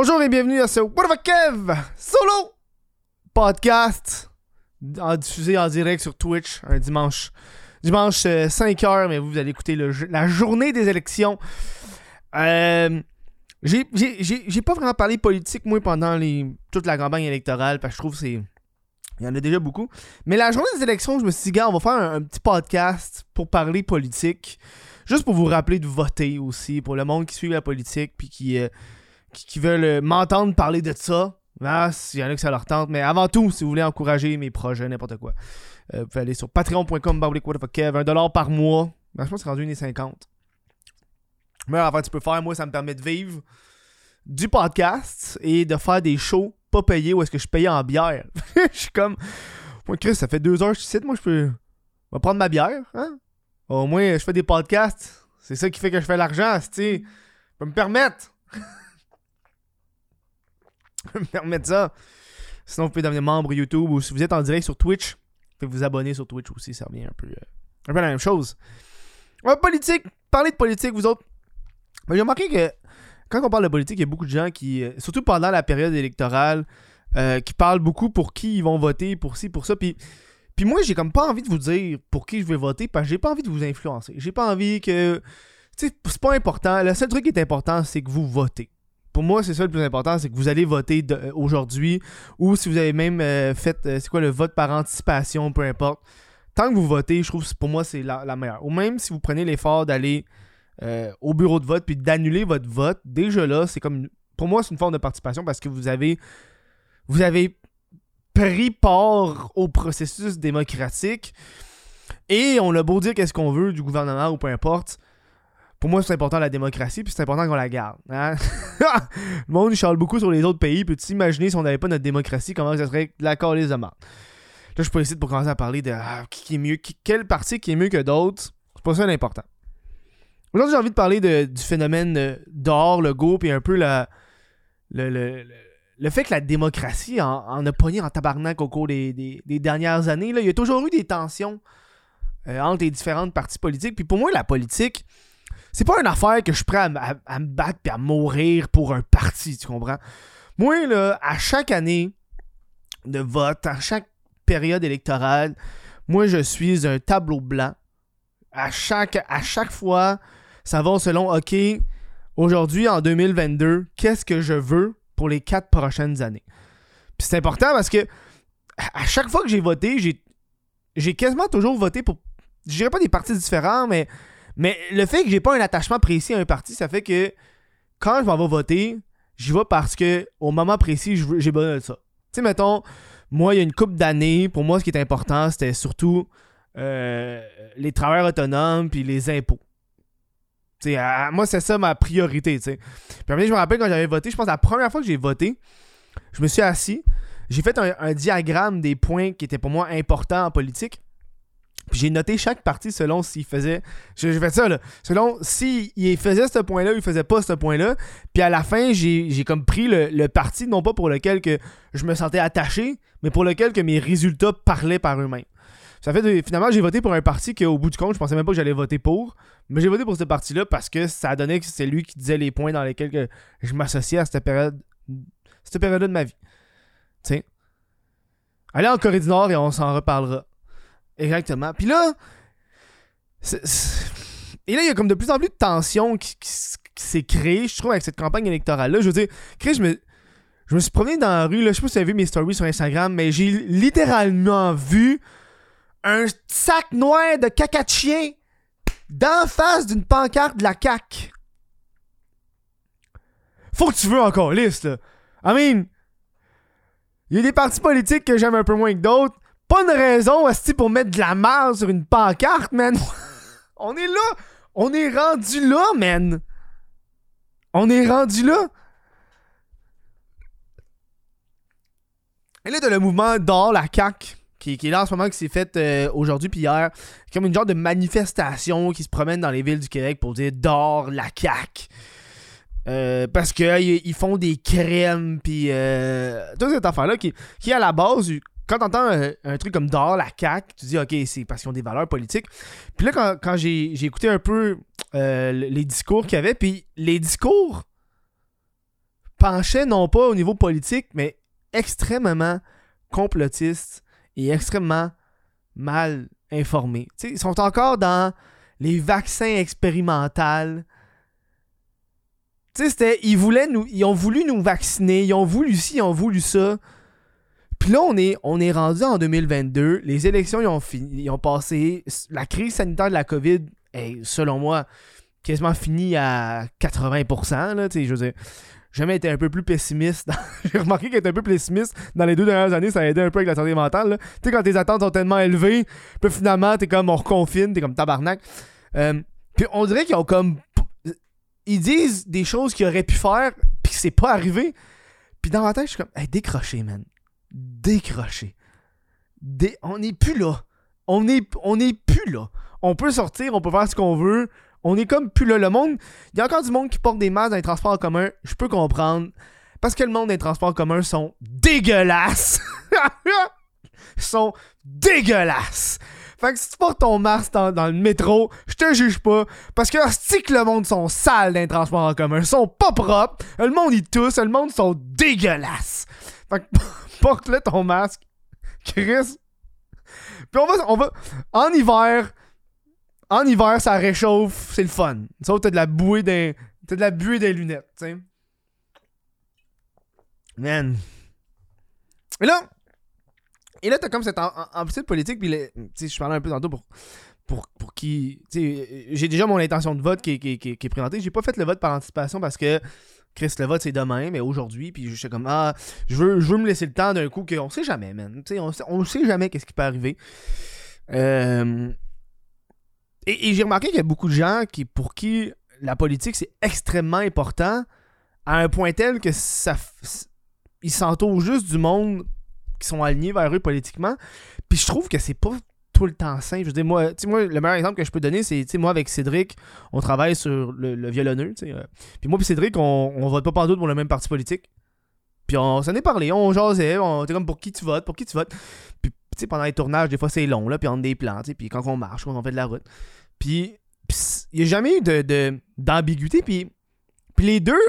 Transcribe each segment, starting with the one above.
Bonjour et bienvenue à ce What the Kev solo podcast en- diffusé en direct sur Twitch un dimanche dimanche 5h mais vous, allez écouter le la journée des élections. Euh, j'ai- pas vraiment parlé politique moi pendant toute la campagne électorale parce que je trouve c'est il y en a déjà beaucoup. Mais la journée des élections, je me suis dit, gars, on va faire un, un petit podcast pour parler politique. Juste pour vous rappeler de voter aussi, pour le monde qui suit la politique puis qui, euh, qui, veulent euh, m'entendre parler de ça. Ah, s'il y en a que ça leur tente. Mais avant tout, si vous voulez encourager mes projets, n'importe quoi, euh, vous pouvez aller sur patreon.com, kev 1$ par mois. Ben, je pense que c'est rendu 1,50$. Mais fait, tu peux faire, moi, ça me permet de vivre du podcast et de faire des shows pas payés où est-ce que je paye en bière. je suis comme, moi, Chris, ça fait deux heures que je suis moi, je peux. Je vais prendre ma bière, hein? Au moins, je fais des podcasts. C'est ça qui fait que je fais l'argent, tu sais. Je peux me permettre. me permettre ça. Sinon, vous pouvez devenir membre YouTube ou si vous êtes en direct sur Twitch, vous pouvez vous abonner sur Twitch aussi, ça revient un peu, euh, un peu la même chose. Ouais, politique, parler de politique, vous autres. Mais j'ai remarqué que quand on parle de politique, il y a beaucoup de gens qui, euh, surtout pendant la période électorale, euh, qui parlent beaucoup pour qui ils vont voter, pour ci, pour ça. Puis, puis moi, j'ai comme pas envie de vous dire pour qui je vais voter parce que j'ai pas envie de vous influencer. J'ai pas envie que. Tu sais, c'est pas important. Le seul truc qui est important, c'est que vous votez. Pour moi, c'est ça le plus important, c'est que vous allez voter euh, aujourd'hui ou si vous avez même euh, fait, euh, c'est quoi, le vote par anticipation, peu importe. Tant que vous votez, je trouve que pour moi, c'est la, meilleure. Ou même si vous prenez l'effort d'aller au bureau de vote puis d'annuler votre vote, déjà là, c'est comme. Pour moi, c'est une forme de participation parce que vous avez. Vous avez pris part au processus démocratique et on a beau dire qu'est-ce qu'on veut du gouvernement ou peu importe. Pour moi, c'est important la démocratie, puis c'est important qu'on la garde. hein. le monde, charle beaucoup sur les autres pays, puis tu imaginer si on n'avait pas notre démocratie, comment ça serait la marde? Là, je suis pas ici pour commencer à parler de ah, qui est mieux, qui- quel parti qui est mieux que d'autres. C'est pas ça l'important. Aujourd'hui, j'ai envie de parler du phénomène euh, d'or, le go, puis un peu le, le, le- le fait que la démocratie en, en a pogné en tabarnak au cours des, des- des dernières années. Là. Il y a toujours eu des tensions euh, entre les différentes parties politiques. Puis pour moi, la politique, c'est pas une affaire que je suis prêt à, à- me battre puis à mourir pour un parti, tu comprends? Moi, là, à chaque année de vote, à chaque période électorale, moi, je suis un tableau blanc. À chaque, à chaque fois, ça va selon, OK, aujourd'hui, en 2022, qu'est-ce que je veux pour les quatre prochaines années? Puis c'est important parce que à à chaque fois que j'ai voté, j'ai, j'ai quasiment toujours voté pour, je dirais pas des partis différents, mais, mais le fait que j'ai pas un attachement précis à un parti, ça fait que quand je m'en vais voter, j'y vais parce que au moment précis, j'ai besoin de ça. Tu sais, mettons, moi, il y a une couple d'années, pour moi, ce qui est important, c'était surtout euh, les travailleurs autonomes puis les impôts. Tu sais, à- moi, c'est ça ma priorité, tu sais. Puis après, je me rappelle quand j'avais voté, je pense que la première fois que j'ai voté, je me suis assis, j'ai fait un diagramme des points qui étaient pour moi importants en politique. Puis j'ai noté chaque parti selon s'il faisait. J'ai j'ai fait ça, là. Selon s'il faisait ce point-là ou il faisait pas ce point-là. Puis à la fin, j'ai comme pris le, parti, non pas pour lequel que je me sentais attaché, mais pour lequel que mes résultats parlaient par eux-mêmes. Ça fait finalement, j'ai voté pour un parti qu'au bout du compte, je pensais même pas que j'allais voter pour. Mais j'ai voté pour ce parti-là parce que ça donnait que c'est lui qui disait les points dans lesquels que je m'associais à cette période cette période de ma vie. Sais. Allez en Corée du Nord et on s'en reparlera. Exactement. Puis là, et là, il y a comme de plus en plus de tensions qui, qui s- qui s'est créée, je trouve, avec cette campagne électorale-là. Je veux dire, Chris, je me, je me suis promené dans la rue, là, je sais pas si vous avez vu mes stories sur Instagram, mais j'ai littéralement vu un sac noir de caca de chien d'en face d'une pancarte de la CAQ. Faut que tu veux encore liste, là. I mean, il y a des partis politiques que j'aime un peu moins que d'autres. Pas une raison, asti, pour mettre de la merde sur une pancarte, man. On est là. On est rendu là, man. On est rendu là. Et là, t'as le mouvement d'or, la CAQ, qui, qui est là en ce moment, qui s'est fait euh, aujourd'hui puis hier. Comme une genre de manifestation qui se promène dans les villes du Québec pour dire d'or, la CAQ. Euh, parce qu'ils ils font des crèmes, puis euh, toute cette affaire-là qui, qui, à la base, quand t'entends un, un truc comme d'or, la CAQ, tu dis, OK, c'est parce qu'ils ont des valeurs politiques. Puis là, quand, j'ai écouté un peu euh, les discours qu'il y avait, puis les discours penchait non pas au niveau politique, mais extrêmement complotiste et extrêmement mal informés. ils sont encore dans les vaccins expérimentaux. Tu sais, c'était. Ils voulaient nous. Ils ont voulu nous vacciner. Ils ont voulu ci, ils ont voulu ça. Puis là, on est, on est rendu en 2022. Les élections, ils ont, fini, ils ont passé. La crise sanitaire de la COVID est, selon moi, quasiment finie à 80%. Là, je veux dire, jamais été un peu plus pessimiste. J'ai remarqué qu'être un peu pessimiste dans les deux dernières années, ça a aidé un peu avec la santé mentale. Tu sais, quand tes attentes sont tellement élevées, puis finalement, t'es comme on reconfine, t'es comme tabarnak. Euh, puis on dirait qu'ils ont comme. Ils disent des choses qu'ils auraient pu faire, puis c'est pas arrivé. Puis dans ma tête, je suis comme, hey, décroché, man. Décroché. On n'est plus là. On n'est on plus là. On peut sortir, on peut faire ce qu'on veut. On est comme plus là. Le monde, il y a encore du monde qui porte des masques dans les transports en commun. Je peux comprendre. Parce que le monde des transports en commun sont dégueulasses. Ils sont dégueulasses. Fait que si tu portes ton masque dans, le métro, je te juge pas. Parce que si que le monde sont sales dans les transports en commun. Ils sont pas propres. Le monde y tousse. Le monde sont dégueulasses. Fait que porte-le ton masque. Chris. Puis on va, on va. En hiver, en hiver, ça réchauffe, c'est le fun. Sauf t'as de la. T'as de la buée des lunettes, tu sais. Man. Et là. Et là, t'as comme cette amplitude politique, puis je parlais un peu tantôt pour, pour, pour qui. J'ai déjà mon intention de vote qui, est, qui, qui, présentée. J'ai pas fait le vote par anticipation parce que Chris, le vote c'est demain, mais aujourd'hui, puis je suis comme Ah, je veux, je veux me laisser le temps d'un coup qu'on sait jamais, man. on, on sait jamais qu'est-ce qui peut arriver. Euh, et, j'ai remarqué qu'il y a beaucoup de gens qui, pour qui la politique c'est extrêmement important à un point tel que ça ils s'entourent juste du monde qui sont alignés vers eux politiquement. Puis je trouve que c'est pas tout le temps simple. Je veux dire, moi, moi, le meilleur exemple que je peux donner, c'est moi avec Cédric, on travaille sur le, violonneux. Euh. Puis moi et Cédric, on, on vote pas partout pour le même parti politique. Puis on s'en est parlé, on jasait, on était comme pour qui tu votes, pour qui tu votes. Puis pendant les tournages, des fois c'est long, là, puis on a des plans, puis quand on marche, quand on fait de la route. Puis il n'y a jamais eu de, d'ambiguïté. Puis, puis les deux,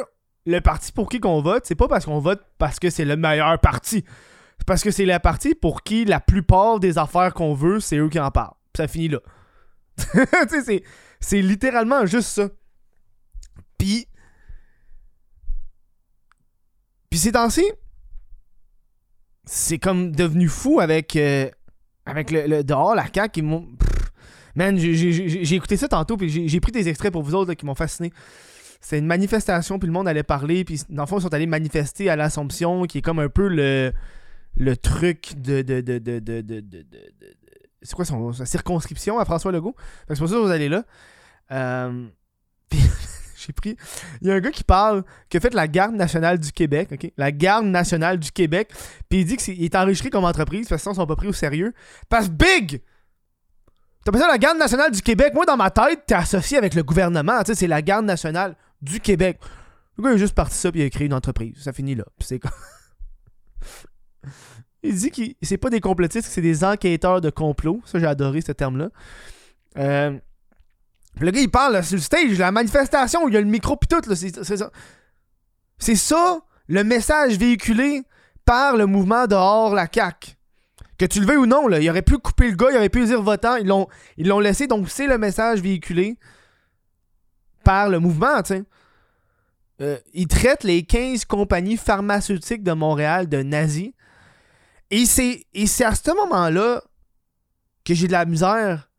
le parti pour qui qu'on vote, c'est pas parce qu'on vote parce que c'est le meilleur parti. Parce que c'est la partie pour qui la plupart des affaires qu'on veut, c'est eux qui en parlent. Puis ça finit là. c'est, c'est littéralement juste ça. Puis. Puis ces temps-ci, c'est comme devenu fou avec, euh, avec le, dehors, la CAQ. Qui Man, j'ai écouté ça tantôt, puis j'ai pris des extraits pour vous autres qui m'ont fasciné. C'est une manifestation, puis le monde allait parler, puis dans le fond, ils sont allés manifester à l'Assomption, qui est comme un peu le, le truc de. de, de, de, de c'est quoi son, sa circonscription à François Legault? C'est pour ça que vous allez là. Euh, j'ai pris. Il y a un gars qui parle, qui a fait la Garde nationale du Québec, ok? La Garde nationale du Québec. Puis il dit qu'il est, enregistré comme entreprise, parce que sinon, ils sont pas pris au sérieux. Parce Big! T'as pas ça la Garde nationale du Québec. Moi, dans ma tête, t'es associé avec le gouvernement. Tu sais, c'est la Garde nationale du Québec. Le gars, il a juste parti ça, puis il a créé une entreprise. Ça finit là. c'est il dit que c'est pas des complotistes, c'est des enquêteurs de complot. Ça, j'ai adoré ce terme-là. Euh, le gars, il parle sur le stage, la manifestation, il y a le micro, puis tout. C'est ça. C'est ça, le message véhiculé par le mouvement dehors la CAQ. Que tu le veux ou non, là, il aurait pu couper le gars, il aurait pu dire votant, ils l'ont, laissé, donc c'est le message véhiculé par le mouvement. Euh, ils traitent les 15 compagnies pharmaceutiques de Montréal de nazis. Et c'est, et c'est à ce moment-là que j'ai de la misère.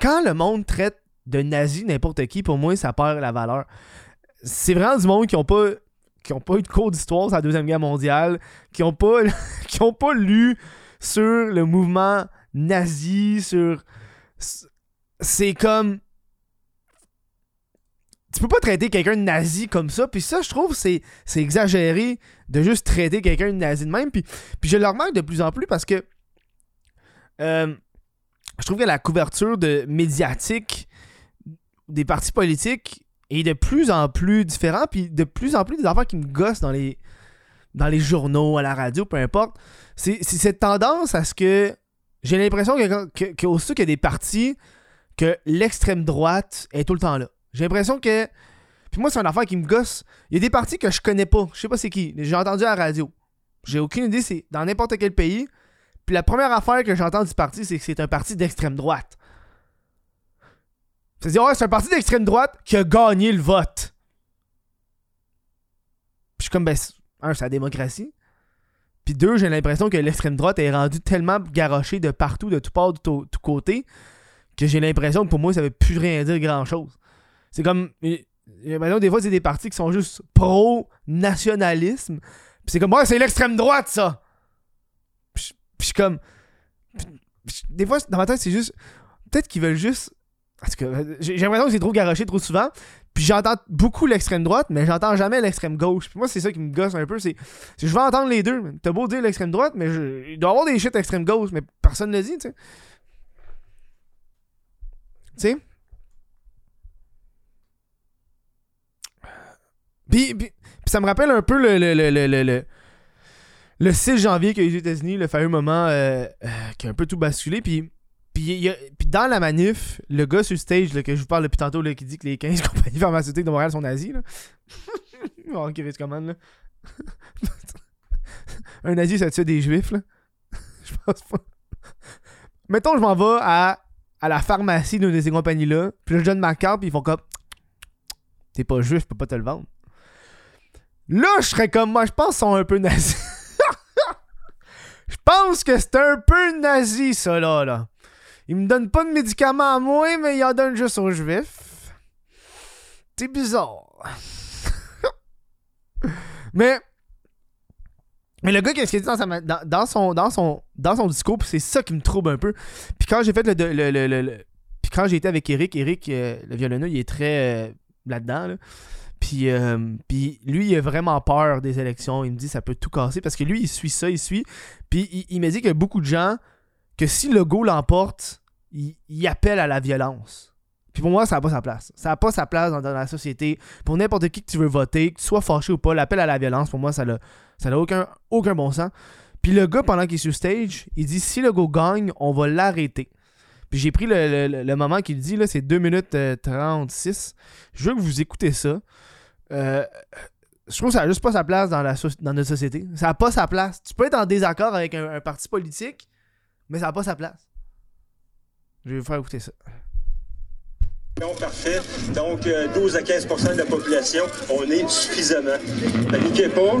Quand le monde traite de nazis n'importe qui, pour moi, ça perd la valeur. C'est vraiment du monde qui n'ont pas qui n'ont pas eu de cours d'histoire sur la Deuxième Guerre mondiale, qui n'ont pas, qui ont pas lu sur le mouvement nazi, sur. C'est comme. Tu peux pas traiter quelqu'un de nazi comme ça, puis ça, je trouve, c'est, c'est exagéré de juste traiter quelqu'un de nazi de même, puis, puis je le remarque de plus en plus parce que. Euh, je trouve que la couverture de médiatique des partis politiques et de plus en plus différent, puis de plus en plus des affaires qui me gossent dans les, dans les journaux, à la radio, peu importe. C'est cette tendance à ce que j'ai l'impression que, que qu'il y a des partis, que l'extrême droite est tout le temps là. J'ai l'impression que. Puis moi, c'est une affaire qui me gosse. Il y a des partis que je connais pas. Je sais pas c'est qui. J'ai entendu à la radio. J'ai aucune idée, c'est dans n'importe quel pays. Puis la première affaire que j'entends du parti, c'est que c'est un parti d'extrême droite. C'est-à-dire, ouais, c'est un parti d'extrême droite qui a gagné le vote. Puis je suis comme, ben, un, c'est la démocratie. Puis deux, j'ai l'impression que l'extrême droite est rendue tellement garochée de partout, de tout part, de tout, côté, que j'ai l'impression que pour moi, ça veut plus rien dire grand-chose. C'est comme. Maintenant, des fois, c'est des partis qui sont juste pro-nationalisme. Puis c'est comme, ouais, c'est l'extrême droite, ça. Puis je suis comme. des fois, dans ma tête, c'est juste. Peut-être qu'ils veulent juste. Parce que j'ai l'impression que c'est trop garoché trop souvent. Puis j'entends beaucoup l'extrême droite, mais j'entends jamais l'extrême gauche. Puis moi, c'est ça qui me gosse un peu. C'est je veux entendre les deux. T'as beau dire l'extrême droite, mais il doit y avoir des shit extrême gauche, mais personne ne le dit, tu sais. Tu sais? Puis, puis, ça me rappelle un peu le, le, le, le, le 6 janvier qu'il y a eu aux États-Unis, le fameux moment euh, euh, qui a un peu tout basculé. Puis, puis, dans la manif, le gars sur le stage que je vous parle depuis tantôt, là, qui dit que les 15 compagnies pharmaceutiques de Montréal sont nazies. Là. oh, là. un nazi, ça tue des juifs, là. je pense pas. Mettons, je m'en vais à, à la pharmacie d'une de ces compagnies-là, puis je donne ma carte, puis ils font comme T'es pas juif, je peux pas te le vendre. Là, je serais comme moi, je pense qu'ils sont un peu nazis. Je pense que c'est un peu nazi, ça, là, là. Il me donne pas de médicaments à moi, mais il en donne juste aux juifs. C'est bizarre. mais. Mais le gars, qu'est-ce qu'il dit dans, dans, son, dans, son, dans son discours, c'est ça qui me trouble un peu. Puis quand j'ai fait le. le, le, puis quand j'ai été avec Eric, Eric, euh, le violonneux, il est très euh, là-dedans. Là. Puis, euh, puis lui, il a vraiment peur des élections. Il me dit ça peut tout casser parce que lui, il suit ça, il suit. Puis il, m'a dit qu'il y a beaucoup de gens que si le go l'emporte, il, appelle à la violence. Puis pour moi, ça n'a pas sa place. Ça n'a pas sa place dans, la société. Pour n'importe qui que tu veux voter, que tu sois fâché ou pas, l'appel à la violence, pour moi, ça n'a aucun, aucun bon sens. Puis le gars, pendant qu'il est sur stage, il dit si le go gagne, on va l'arrêter. Puis j'ai pris le, moment qu'il dit, là, c'est 2 minutes 36. Euh, Je veux que vous écoutez ça. Euh, je trouve que ça n'a juste pas sa place dans, la dans notre société. Ça n'a pas sa place. Tu peux être en désaccord avec un parti politique, mais ça n'a pas sa place. Je vais vous faire écouter ça. Parfait. Donc, 12 euh, à 15% de la population, on est suffisamment. Paniquez pas.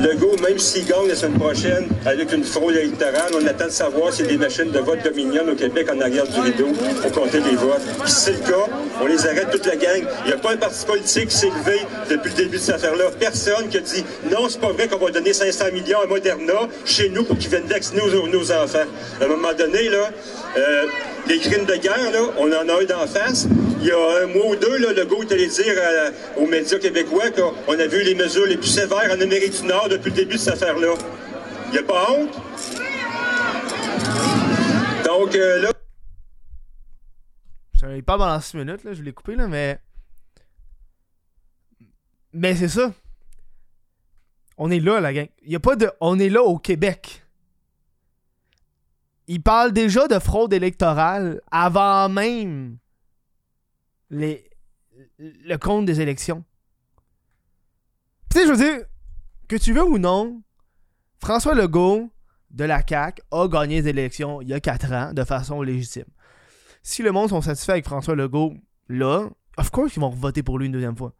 Le go, même s'il gagne la semaine prochaine avec une fraude électorale, on attend de savoir s'il y a des machines de vote dominion au Québec en arrière du rideau pour compter les votes. Si c'est le cas, on les arrête toute la gang. Il n'y a pas un parti politique qui s'est levé depuis le début de cette affaire-là. Personne qui a dit non, c'est pas vrai qu'on va donner 500 millions à Moderna chez nous pour qu'ils viennent vacciner nos, nos enfants. À un moment donné, là, euh, les crimes de guerre, là, on en a eu d'en face. Il y a un mois ou deux, là, le goût est allé dire aux médias québécois qu'on a vu les mesures les plus sévères en Amérique du Nord depuis le début de cette affaire-là. Il n'y a pas honte? Donc euh, là. Il parle pendant 6 minutes, là, je l'ai coupé, là, mais. Mais c'est ça. On est là, la gang. Il y a pas de. On est là au Québec il parle déjà de fraude électorale avant même les, le compte des élections. Tu sais, je veux dire, que tu veux ou non, François Legault de la CAQ a gagné les élections il y a 4 ans de façon légitime. Si le monde sont satisfaits avec François Legault, là, of course ils vont voter pour lui une deuxième fois.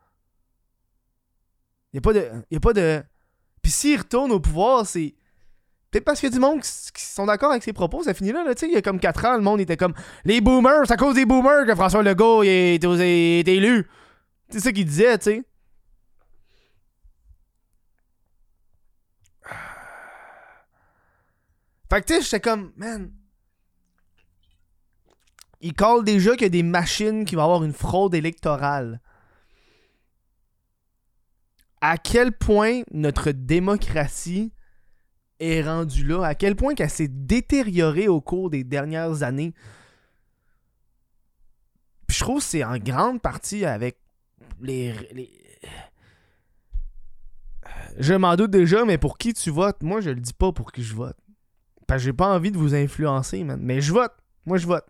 Il n'y a pas de. A pas de. Puis s'il retourne au pouvoir, c'est Peut-être parce qu'il y a du monde qui, sont d'accord avec ses propos, ça finit là. là tu sais, il y a comme 4 ans, le monde était comme Les boomers, c'est à cause des boomers que François Legault est, est, élu. C'est ça qu'il disait, tu sais. Fait que tu sais, j'étais comme, man. Il colle déjà qu'il y a des machines qui vont avoir une fraude électorale. À quel point notre démocratie est rendue là, à quel point qu'elle s'est détériorée au cours des dernières années. Puis je trouve que c'est en grande partie avec les, Je m'en doute déjà, mais pour qui tu votes Moi, je le dis pas pour qui je vote. Parce que j'ai pas envie de vous influencer, man. Mais je vote. Moi, je vote.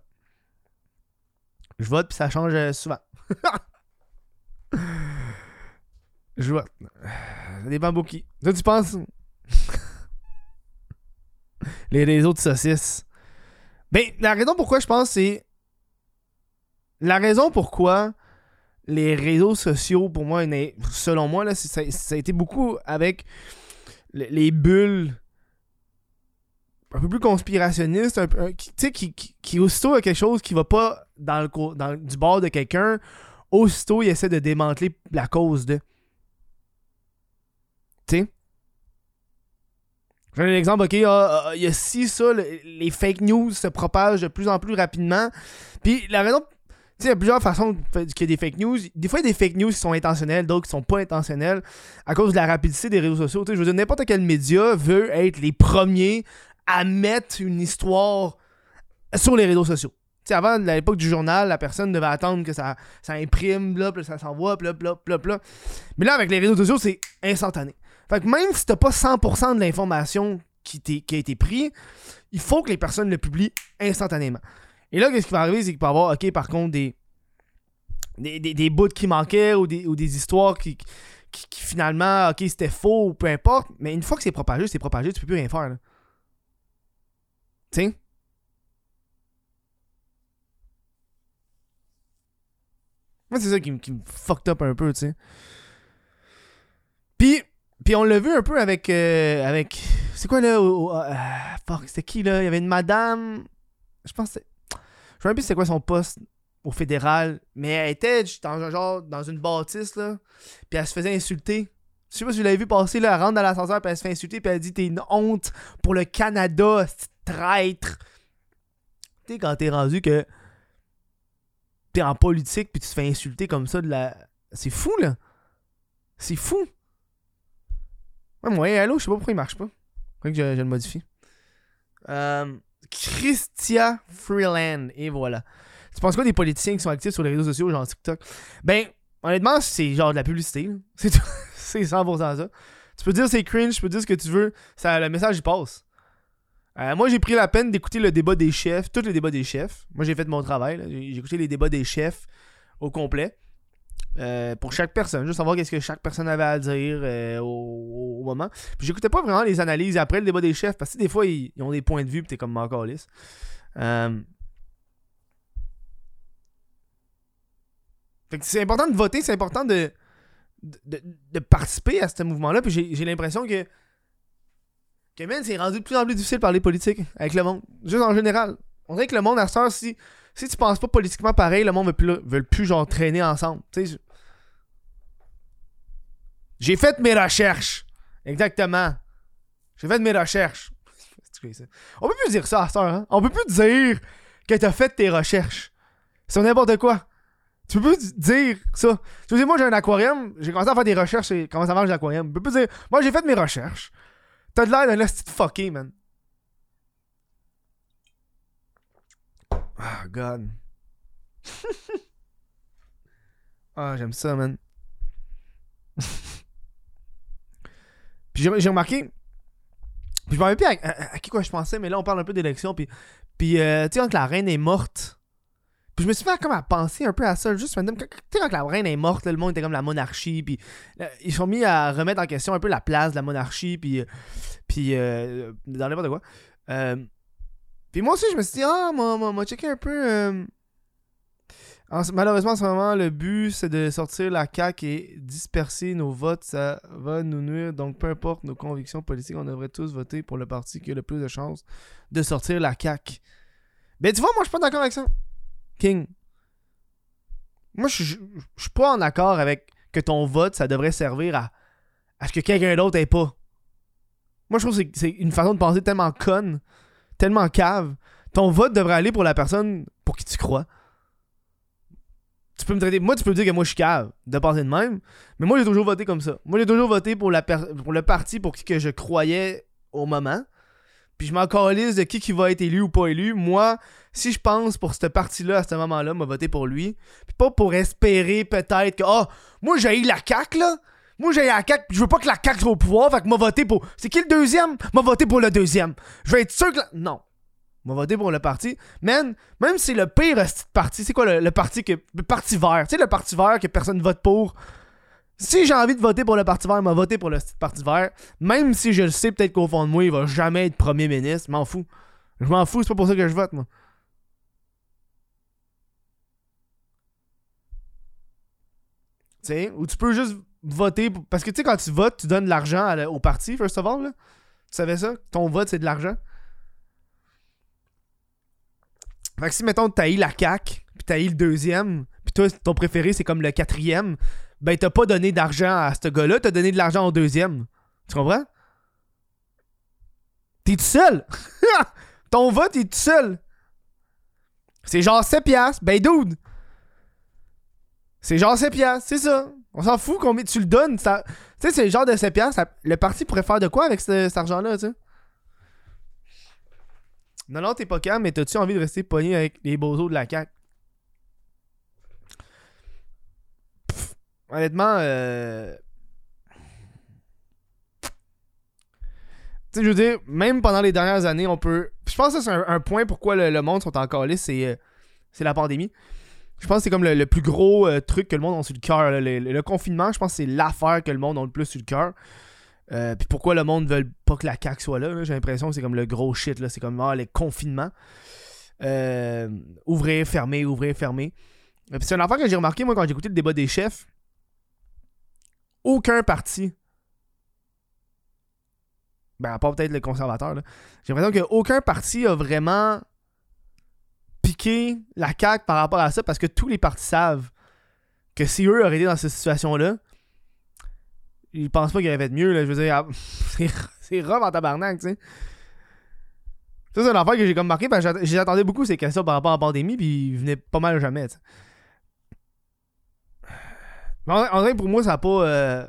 Je vote, puis ça change euh, souvent. Je vois. Ça dépend beaucoup qui. Toi, tu penses? Les réseaux de saucisses. Ben, la raison pourquoi je pense, c'est. La raison pourquoi les réseaux sociaux, pour moi, selon moi, là, ça, a été beaucoup avec les bulles un peu plus conspirationniste, un, sais, qui, qui, qui, aussitôt quelque chose qui va pas dans le dans, du bord de quelqu'un, aussitôt il essaie de démanteler la cause de. Tu sais? J'ai un exemple, ok, ah, ah, il y a si ça, les fake news se propagent de plus en plus rapidement. Puis la raison, tu sais, il y a plusieurs façons qu'il y a des fake news. Des fois, il y a des fake news qui sont intentionnelles, d'autres qui sont pas intentionnelles à cause de la rapidité des réseaux sociaux. Tu sais, je veux dire, n'importe quel média veut être les premiers à mettre une histoire sur les réseaux sociaux. sais, avant, à l'époque du journal, la personne devait attendre que ça, ça imprime, là, puis ça s'envoie, bla, bla, bla, bla. Mais là, avec les réseaux sociaux, c'est instantané. Fait que même si t'as pas 100% de l'information qui, qui a été prise, il faut que les personnes le publient instantanément. Et là, qu'est-ce qui va arriver, c'est qu'il peut y avoir, ok, par contre, des, des, des, bouts qui manquaient ou des, ou des histoires qui, qui, finalement, ok, c'était faux ou peu importe. Mais une fois que c'est propagé, c'est propagé, tu peux plus rien faire. Là. Tu Moi, c'est ça qui me fucked up un peu, tu sais. Puis, puis on l'a vu un peu avec. Euh, avec c'est quoi là euh, Fuck, c'était qui là? Il y avait une madame. Je pense que Je sais même plus c'était quoi son poste au fédéral. Mais elle était dans genre dans une bâtisse là. Puis elle se faisait insulter. Je sais pas si vous l'avez vu passer là. Elle rentre dans l'ascenseur puis elle se fait insulter. Puis elle dit T'es une honte pour le Canada, traître. Tu sais, quand t'es rendu que. T'es en politique puis tu te fais insulter comme ça de la. C'est fou là. C'est fou. Ouais, moi, allô, je sais pas pourquoi il marche pas. Faut que je, le modifie. Euh, Christia Freeland. Et voilà. Tu penses quoi des politiciens qui sont actifs sur les réseaux sociaux, genre TikTok? Ben, honnêtement, c'est genre de la publicité. C'est, c'est 100% ça. Tu peux dire c'est cringe, tu peux dire ce que tu veux. Ça, le message, il passe. Euh, moi, j'ai pris la peine d'écouter le débat des chefs, tous les débats des chefs. Moi, j'ai fait mon travail. J'ai écouté les débats des chefs au complet. Euh, pour chaque personne, juste savoir qu'est-ce que chaque personne avait à dire euh, au, moment. Puis j'écoutais pas vraiment les analyses après le débat des chefs, parce que des fois, ils, ont des points de vue, puis t'es comme encore lisse. Euh... c'est important de voter, c'est important de, de, participer à ce mouvement-là, puis j'ai l'impression que que c'est rendu de plus en plus difficile de parler politique avec le monde. Juste en général. On dirait que le monde, à ce si tu penses pas politiquement pareil, le monde veut plus, veut plus genre traîner ensemble. J'ai fait mes recherches. Exactement. J'ai fait mes recherches. On peut plus dire ça à hein? On peut plus dire que t'as fait tes recherches. C'est n'importe quoi. Tu peux dire ça. Tu sais, moi j'ai un aquarium, j'ai commencé à faire des recherches sur comment ça marche l'aquarium. Tu peux plus dire, moi j'ai fait mes recherches. T'as de l'air d'un petit fucké, man. Ah, God. ah, j'aime ça, man. puis j'ai remarqué. Puis je m'en rappelle plus à, qui quoi je pensais, mais là on parle un peu d'élection. Puis, puis euh, tu sais, quand la reine est morte. Puis je me suis fait comme à penser un peu à ça. Juste, tu sais, quand la reine est morte, le monde était comme la monarchie. Puis ils sont mis à remettre en question un peu la place de la monarchie. Puis, euh, puis euh, dans n'importe quoi. Euh, puis moi aussi, je me suis dit, ah, m'a checké un peu. Euh, malheureusement, en ce moment, le but, c'est de sortir la CAQ et disperser nos votes. Ça va nous nuire. Donc, peu importe nos convictions politiques, on devrait tous voter pour le parti qui a le plus de chances de sortir la CAQ. Ben, tu vois, moi, je suis pas d'accord avec ça. King. Moi, je suis pas en accord avec que ton vote, ça devrait servir à, à ce que quelqu'un d'autre ait pas. Moi, je trouve que c'est une façon de penser tellement conne tellement cave. Ton vote devrait aller pour la personne pour qui tu crois. Tu peux me traiter. Moi, tu peux me dire que moi je suis cave de penser de même. Mais moi, j'ai toujours voté comme ça. Moi, j'ai toujours voté pour, la pour le parti pour qui que je croyais au moment. Puis je m'en calisse de qui qui va être élu ou pas élu. Moi, si je pense pour ce parti-là à ce moment-là, m'a voté pour lui. Puis pas pour espérer peut-être que, oh, moi j'ai eu la cac là. Moi, j'ai la CAQ, je veux pas que la CAQ soit au pouvoir, fait que m'a voté pour. C'est qui le deuxième? M'a voté pour le deuxième. Je vais être sûr que. Non. M'a voté pour le parti. Man, même si c'est le pire parti, c'est quoi le, parti que. Le parti vert? Tu sais, le parti vert que personne vote pour. Si j'ai envie de voter pour le Parti vert, m'a voté pour le Parti vert. Même si je le sais peut-être qu'au fond de moi, il va jamais être premier ministre. M'en fous. Je m'en fous, c'est pas pour ça que je vote, moi. Tu sais, ou tu peux juste voter. Parce que tu sais, quand tu votes, tu donnes de l'argent au parti, first of all. Là. Tu savais ça? Ton vote, c'est de l'argent. Fait que si, mettons, t'as eu la CAQ, puis t'as eu le deuxième, puis toi, ton préféré, c'est comme le quatrième, ben t'as pas donné d'argent à ce gars-là, t'as donné de l'argent au deuxième. Tu comprends? T'es tout seul! ton vote, t'es tout seul! C'est genre 7 piastres. Ben, dude! C'est genre 7 piastres, c'est ça. On s'en fout combien tu le donnes. ça- Tu sais, c'est le genre de 7 piastres. Le parti pourrait faire de quoi avec ce- cet argent-là, tu sais? Non, non, t'es pas calme, mais t'as-tu envie de rester pogné avec les bozos de la CAQ? Honnêtement, euh... Tu sais, je veux dire, même pendant les dernières années, on peut... Je pense que c'est un, point pourquoi le, monde sont encore là, c'est euh, c'est la pandémie. Je pense que c'est comme le, le plus gros euh, truc que le monde a sur le cœur. Le, confinement, je pense que c'est l'affaire que le monde a le plus sur le cœur. Euh, Puis pourquoi le monde veut pas que la CAQ soit là, j'ai l'impression que c'est comme le gros shit. là. C'est comme ah, les confinements. Euh, ouvrir, fermer, ouvrir, fermer. C'est une affaire que j'ai remarqué, moi, quand j'ai écouté le débat des chefs. Aucun parti. Ben, à part peut-être le conservateur, là. J'ai l'impression qu'aucun parti a vraiment piqué la CAQ par rapport à ça parce que tous les partis savent que si eux auraient été dans cette situation-là, ils pensent pas qu'il aurait fait mieux. Là. Je veux dire, ah, c'est rough en tabarnak, tu sais. Ça, c'est une affaire que j'ai comme marqué parce que j'att- j'attendais beaucoup ces questions par rapport à la pandémie, puis ils venaient pas mal jamais, tu sais. Mais en, vrai, pour moi, ça n'a pas. euh,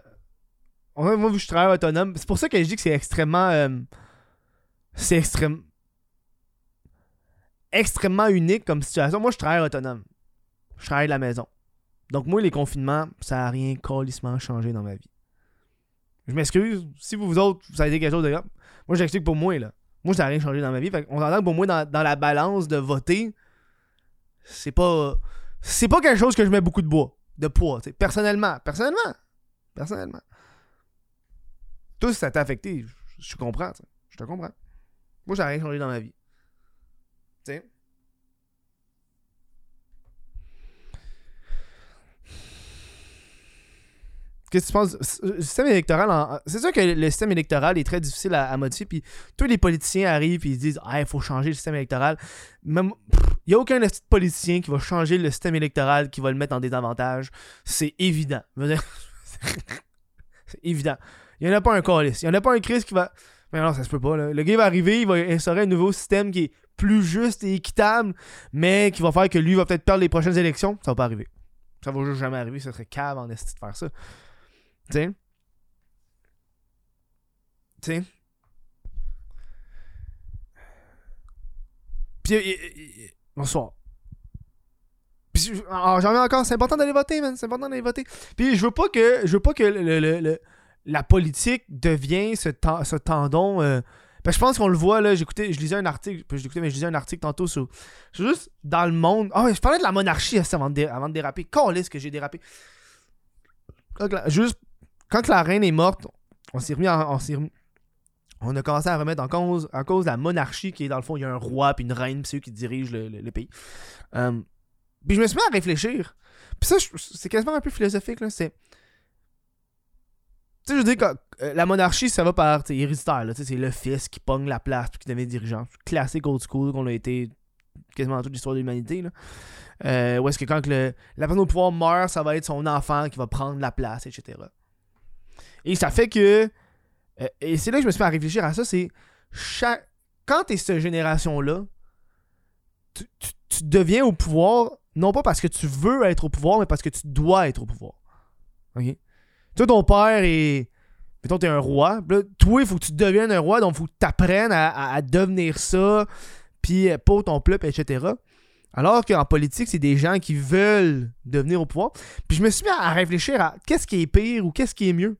En vrai, moi, vu que je travaille autonome, c'est pour ça que je dis que c'est extrêmement. euh, C'est extrêmement extrêmement unique comme situation. Moi, je travaille autonome. Je travaille de la maison. Donc, moi, les confinements, ça n'a rien colissement changé dans ma vie. Je m'excuse. Si vous, vous autres, ça a été quelque chose de grave. Moi, j'explique pour moi, là. Moi, ça n'a rien changé dans ma vie. On entend que pour moi, dans, dans la balance de voter, c'est pas. C'est pas quelque chose que je mets beaucoup de bois. De poids. Personnellement. Personnellement. Personnellement. Tout ça t'a affecté. Je, comprends. Je te comprends. Moi, ça n'a rien changé dans ma vie. Sais. Qu'est-ce que tu penses? Le système électoral, en- c'est sûr que le système électoral est très difficile à, modifier. Puis tous les politiciens arrivent et ils disent Ah, il faut changer le système électoral. Même, il n'y a aucun politicien qui va changer le système électoral, qui va le mettre en désavantage. C'est évident. C'est évident. Il n'y en a pas un calice. Il n'y en a pas un Chris qui va. Mais non, ça se peut pas. Là. Le gars va arriver, il va instaurer un nouveau système qui est plus juste et équitable, mais qui va faire que lui va peut-être perdre les prochaines élections. Ça va pas arriver. Ça va juste jamais arriver. Ça serait cave en esti de faire ça. Tu sais? Tu sais? Puis, euh, euh, bonsoir. Alors, j'en reviens encore, c'est important d'aller voter, man. C'est important d'aller voter. Puis, je veux pas que, je veux pas que le- la politique devienne ce, ten- ce tendon. euh, que je pense qu'on le voit, là. J'écoutais, je lisais un article, j'écoutais, mais je lisais un article tantôt sur. juste dans le monde. Ah, ouais, je parlais de la monarchie hein, avant de, dé- avant de déraper. Calisse que j'ai dérapé. Quand la- juste, quand la reine est morte, on s'est remis en- on on a commencé à remettre en cause, en cause la monarchie qui est dans le fond, il y a un roi puis une reine, puis c'est eux qui dirigent le, pays. Euh, puis je me suis mis à réfléchir. Puis ça, je- c'est quasiment un peu philosophique, là. C'est. Tu sais, je veux dire, euh, la monarchie, ça va par héréditaire, c'est le fils qui pogne la place puis qui devient dirigeant. Classique old school qu'on a été quasiment dans toute l'histoire de l'humanité. Euh, où est-ce que quand le- la personne au pouvoir meurt, ça va être son enfant qui va prendre la place, etc. Et ça fait que. euh, et c'est là que je me suis fait à réfléchir à ça, c'est. Chaque, quand t'es cette génération-là, tu, deviens au pouvoir, non pas parce que tu veux être au pouvoir, mais parce que tu dois être au pouvoir. Ok? Toi, ton père est. Mettons, t'es un roi. toi, il faut que tu deviennes un roi, donc il faut que tu apprennes à, à- à devenir ça, puis euh, pour ton peuple, etc. Alors qu'en politique, c'est des gens qui veulent devenir au pouvoir. Puis je me suis mis à réfléchir à qu'est-ce qui est pire ou qu'est-ce qui est mieux.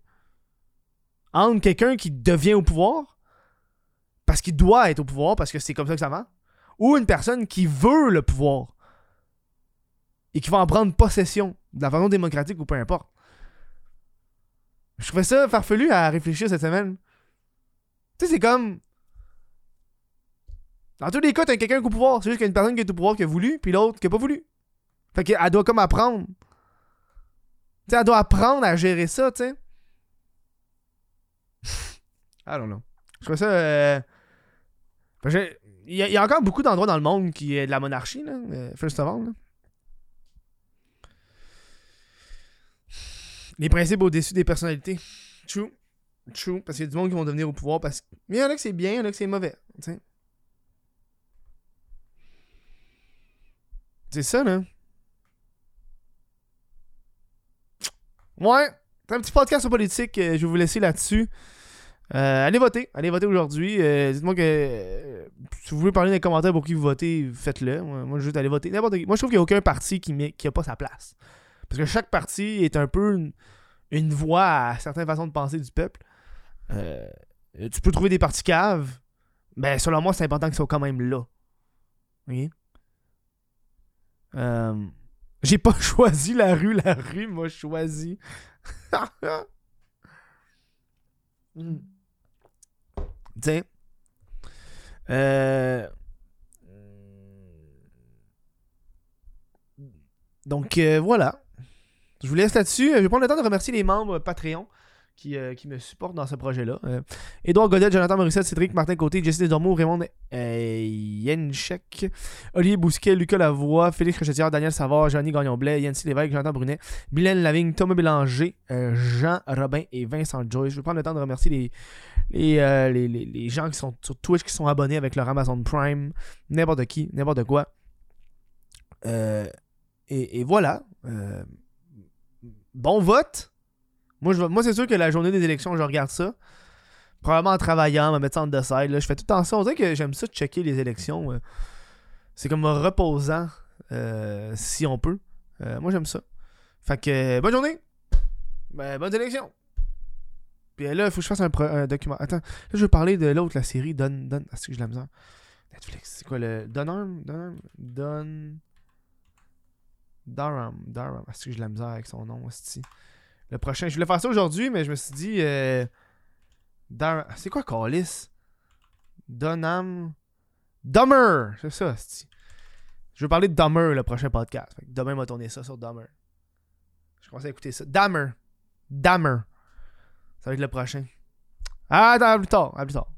Entre quelqu'un qui devient au pouvoir, parce qu'il doit être au pouvoir, parce que c'est comme ça que ça va, ou une personne qui veut le pouvoir et qui va en prendre possession de la façon démocratique ou peu importe. Je trouvais ça farfelu à réfléchir cette semaine. Tu sais, c'est comme. Dans tous les cas, t'as quelqu'un qui a pouvoir. C'est juste qu'il y a une personne qui est au pouvoir qui a voulu, puis l'autre qui a pas voulu. Fait qu'elle doit comme apprendre. Tu sais, elle doit apprendre à gérer ça, tu sais. I don't know. Je trouve ça. euh, a- il y a encore beaucoup d'endroits dans le monde qui est de la monarchie, là. euh, First of all, là. Les principes au-dessus des personnalités. True. True. Parce qu'il y a du monde qui vont devenir au pouvoir parce que. Mais il y en a que c'est bien, il y en a que c'est mauvais. tu sais. C'est ça, là. Ouais. C'est un petit podcast sur politique. euh, je vais vous laisser là-dessus. Euh, allez voter. Allez voter aujourd'hui. Euh, Dites-moi que si vous voulez parler dans les commentaires pour qui vous votez, faites-le. Moi, moi, juste aller voter. N'importe qui. Moi, je trouve qu'il n'y a aucun parti qui n'a qui a pas sa place. Parce que chaque parti est un peu une, une voix à certaines façons de penser du peuple. Euh, tu peux trouver des partis caves. Mais selon moi, c'est important qu'ils soient quand même là. Ok? Euh, J'ai pas choisi la rue, la rue m'a choisi. Hmm. Tiens. Euh... Donc euh, voilà. Je vous laisse là-dessus. Je vais prendre le temps de remercier les membres Patreon qui, euh, me supportent dans ce projet-là. Euh, Édouard Godet, Jonathan Morissette, Cédric Martin Côté, Jesse Desormeaux, Raymond euh, Yenchek, Olivier Bousquet, Lucas Lavoie, Félix Rochetière, Daniel Savard, Johnny Gagnon-Blais, Yancy Lévesque, Jonathan Brunet, Mylène Lavigne, Thomas Bélanger, euh, Jean Robin et Vincent Joyce. Je vais prendre le temps de remercier les, euh, gens qui sont sur Twitch, qui sont abonnés avec leur Amazon Prime, n'importe qui, n'importe quoi. Euh, et voilà. Bon vote. Moi, je moi c'est sûr que la journée des élections, je regarde ça. Probablement en travaillant, me mettre ça en side. Là. Je fais tout temps ça. On dirait que j'aime ça checker les élections. euh. C'est comme reposant, euh, si on peut. Euh, moi, j'aime ça. Fait que, bonne journée. Ben, bonne élection. Puis là, il faut que je fasse un, document. Attends, là, je veux parler de l'autre, la série Don. Don. Ah, c'est que j'ai de la misère. Netflix, c'est quoi le. Dunham Dunham Don. Durham. Durham. C'est que j'ai de la misère avec son nom, hostie? Le prochain. Je voulais faire ça aujourd'hui, mais je me suis dit. Euh... C'est quoi Callis Dunham. Dummer C'est ça, hostie. Je vais parler de Dummer le prochain podcast. Demain, on va tourner ça sur Dummer. Je commence à écouter ça. Dummer. Dummer. Ça va être le prochain. Ah, à plus tard. À plus tard.